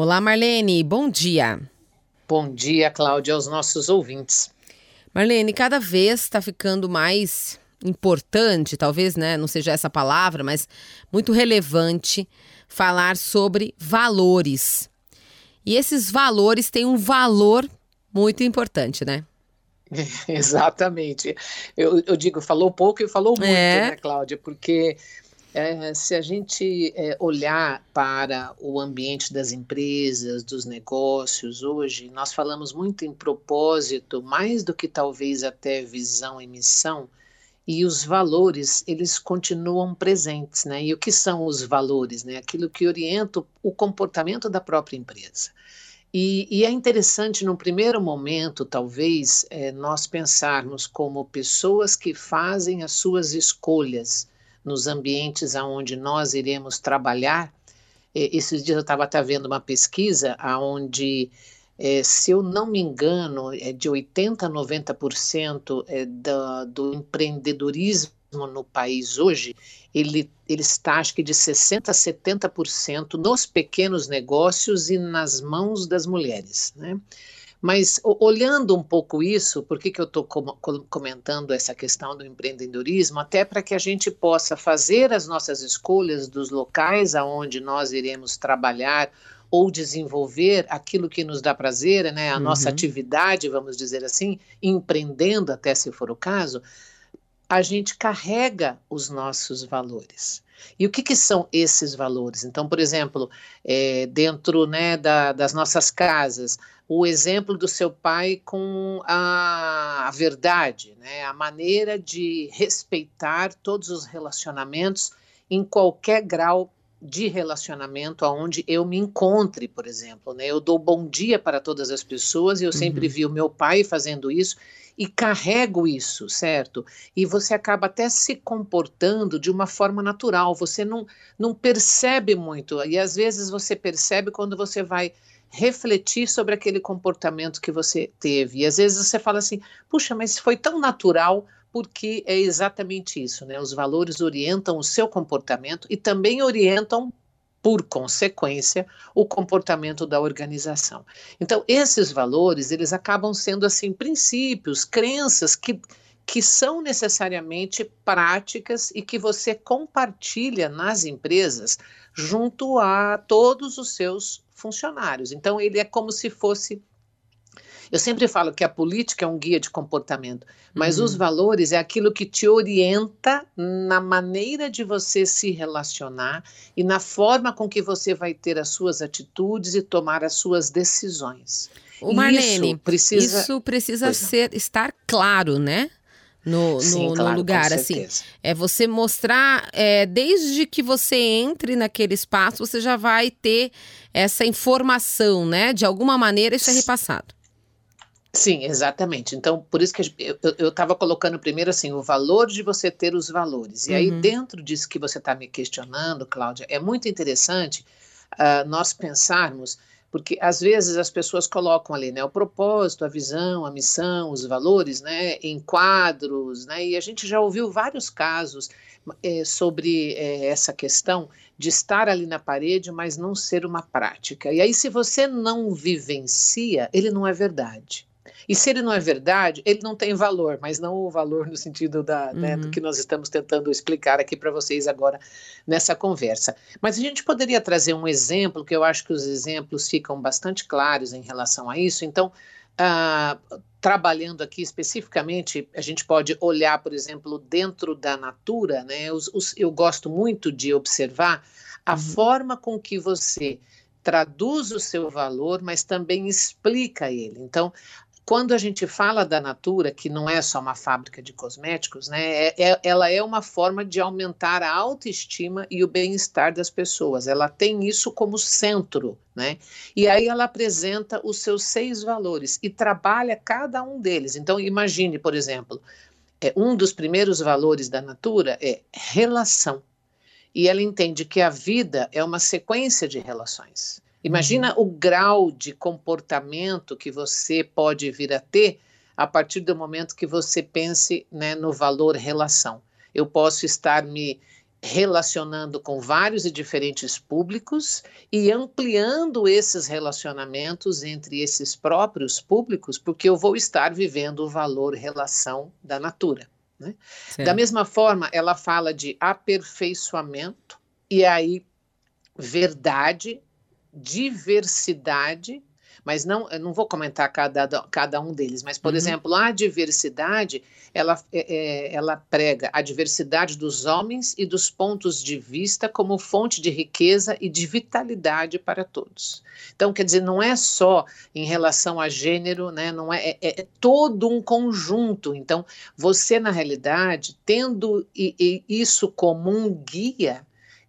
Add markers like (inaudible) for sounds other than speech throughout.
Olá, Marlene, bom dia. Bom dia, Cláudia, aos nossos ouvintes. Marlene, cada vez está ficando mais importante, talvez, né, não seja essa palavra, mas muito relevante falar sobre valores. E esses valores têm um valor muito importante, né? (laughs) Exatamente. Eu, eu, digo, falou pouco e falou muito, é. né, Cláudia? Porque é, se a gente é, olhar para o ambiente das empresas, dos negócios hoje, nós falamos muito em propósito, mais do que talvez até visão e missão, e os valores, eles continuam presentes, né? E o que são os valores, né? Aquilo que orienta o comportamento da própria empresa. E, e, é interessante, no primeiro momento, talvez, é, nós pensarmos como pessoas que fazem as suas escolhas nos ambientes aonde nós iremos trabalhar. Esses dias eu estava até vendo uma pesquisa aonde, é, se eu não me engano, é de 80% a 90% é, do, do empreendedorismo no país hoje, ele, ele está acho que de 60% a 70% nos pequenos negócios e nas mãos das mulheres. Né? Mas olhando um pouco isso, por que, que eu estou comentando essa questão do empreendedorismo? Até para que a gente possa fazer as nossas escolhas dos locais aonde nós iremos trabalhar ou desenvolver aquilo que nos dá prazer, né, a uhum. nossa atividade, vamos dizer assim, empreendendo até se for o caso, a gente carrega os nossos valores. E o que, que são esses valores? Então, por exemplo, é, dentro né, da, das nossas casas, o exemplo do seu pai com a, a verdade, né, a maneira de respeitar todos os relacionamentos em qualquer grau de relacionamento aonde eu me encontre, por exemplo, né? Eu dou bom dia para todas as pessoas e eu uhum. sempre vi o meu pai fazendo isso e carrego isso, certo? E você acaba até se comportando de uma forma natural, você não, não percebe muito, e às vezes você percebe quando você vai refletir sobre aquele comportamento que você teve. E às vezes você fala assim: puxa, mas foi tão natural, porque é exatamente isso, né? Os valores orientam o seu comportamento e também orientam por consequência, o comportamento da organização. Então, esses valores, eles acabam sendo assim princípios, crenças que que são necessariamente práticas e que você compartilha nas empresas junto a todos os seus funcionários. Então, ele é como se fosse eu sempre falo que a política é um guia de comportamento, mas uhum. os valores é aquilo que te orienta na maneira de você se relacionar e na forma com que você vai ter as suas atitudes e tomar as suas decisões. O Marlene, isso precisa, isso precisa ser estar claro, né? no, Sim, no, claro, no lugar, assim. É você mostrar, é, desde que você entre naquele espaço, você já vai ter essa informação, né? De alguma maneira isso é repassado. Sim, exatamente. Então, por isso que eu estava colocando primeiro assim, o valor de você ter os valores. E uhum. aí, dentro disso que você está me questionando, Cláudia, é muito interessante uh, nós pensarmos, porque às vezes as pessoas colocam ali, né, o propósito, a visão, a missão, os valores, né, em quadros, né, e a gente já ouviu vários casos é, sobre é, essa questão de estar ali na parede, mas não ser uma prática. E aí, se você não vivencia, ele não é verdade. E se ele não é verdade, ele não tem valor, mas não o valor no sentido da, uhum. né, do uhum. que nós estamos tentando explicar aqui para vocês agora nessa conversa. Mas a gente poderia trazer um exemplo, que eu acho que os exemplos ficam bastante claros em relação a isso. Então, uh, trabalhando aqui especificamente, a gente pode olhar, por exemplo, dentro da natura, né? Os, os, eu gosto muito de observar a uhum. forma com que você traduz o seu valor, mas também explica ele. Então, quando a gente fala da Natura, que não é só uma fábrica de cosméticos, né, é, é, ela é uma forma de aumentar a autoestima e o bem-estar das pessoas. Ela tem isso como centro, né? E aí ela apresenta os seus seis valores e trabalha cada um deles. Então, imagine, por exemplo, é, um dos primeiros valores da Natura é relação. E ela entende que a vida é uma sequência de relações. Imagina uhum. o grau de comportamento que você pode vir a ter a partir do momento que você pense né, no valor relação. Eu posso estar me relacionando com vários e diferentes públicos e ampliando esses relacionamentos entre esses próprios públicos, porque eu vou estar vivendo o valor relação da natura. Né? Da mesma forma, ela fala de aperfeiçoamento, e aí verdade, diversidade mas não, não vou comentar cada, cada um deles, mas, por uhum. exemplo, a diversidade, ela, é, é, ela prega a diversidade dos homens e dos pontos de vista como fonte de riqueza e de vitalidade para todos. Então, quer dizer, não é só em relação a gênero, né, não é, é, é todo um conjunto. Então, você, na realidade, tendo isso como um guia,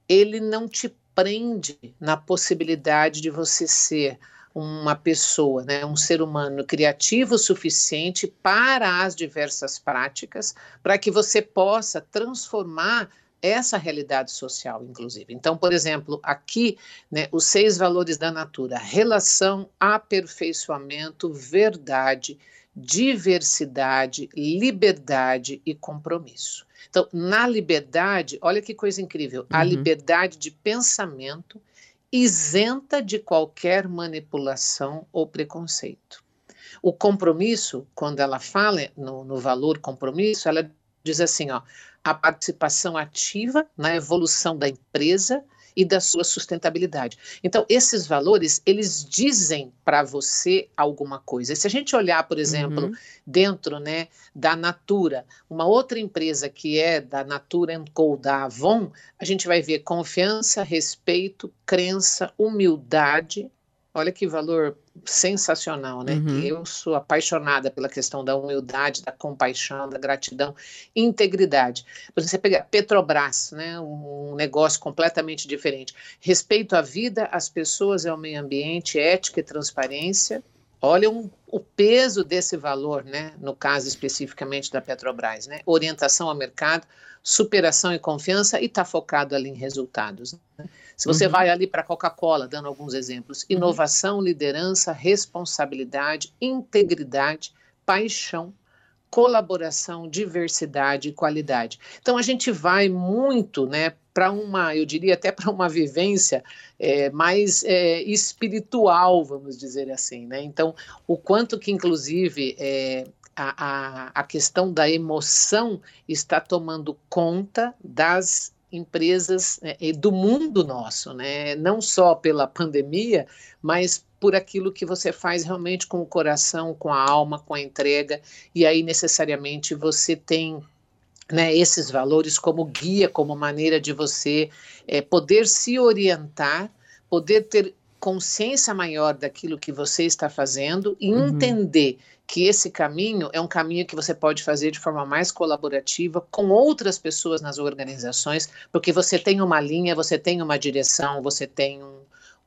ele não te prende na possibilidade de você ser uma pessoa, né, um ser humano criativo o suficiente para as diversas práticas, para que você possa transformar essa realidade social, inclusive. Então, por exemplo, aqui, né, os seis valores da natura: relação, aperfeiçoamento, verdade, diversidade, liberdade e compromisso. Então, na liberdade, olha que coisa incrível, uhum. a liberdade de pensamento, isenta de qualquer manipulação ou preconceito. O compromisso, quando ela fala no, no valor compromisso, ela diz assim, ó, a participação ativa na evolução da empresa e da sua sustentabilidade. Então, esses valores, eles dizem para você alguma coisa. E se a gente olhar, por exemplo, uhum. dentro né, da Natura, uma outra empresa que é da Natura Co, da Avon, a gente vai ver confiança, respeito, crença, humildade, Olha que valor sensacional, né? Uhum. Eu sou apaixonada pela questão da humildade, da compaixão, da gratidão, integridade. Você pega Petrobras, né? Um negócio completamente diferente. Respeito à vida, às pessoas e ao meio ambiente, ética e transparência. Olha um, o peso desse valor, né? No caso especificamente da Petrobras, né? Orientação ao mercado, superação e confiança e está focado ali em resultados. Né? Se você uhum. vai ali para a Coca-Cola, dando alguns exemplos, uhum. inovação, uhum. liderança, responsabilidade, integridade, paixão, colaboração, diversidade e qualidade. Então a gente vai muito, né, para uma, eu diria até para uma vivência é, mais é, espiritual, vamos dizer assim, né? Então o quanto que inclusive é, a, a, a questão da emoção está tomando conta das empresas né, e do mundo nosso, né? Não só pela pandemia, mas por aquilo que você faz realmente com o coração, com a alma, com a entrega, e aí necessariamente você tem né, esses valores como guia, como maneira de você é, poder se orientar, poder ter consciência maior daquilo que você está fazendo e uhum. entender que esse caminho é um caminho que você pode fazer de forma mais colaborativa com outras pessoas nas organizações, porque você tem uma linha, você tem uma direção, você tem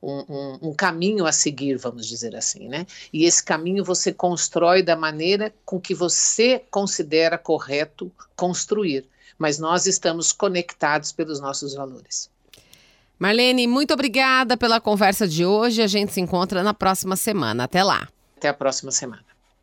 um, um, um, caminho a seguir, vamos dizer assim, né? E esse caminho você constrói da maneira com que você considera correto construir. Mas nós estamos conectados pelos nossos valores. Marlene, muito obrigada pela conversa de hoje. A gente se encontra na próxima semana. Até lá. Até a próxima semana.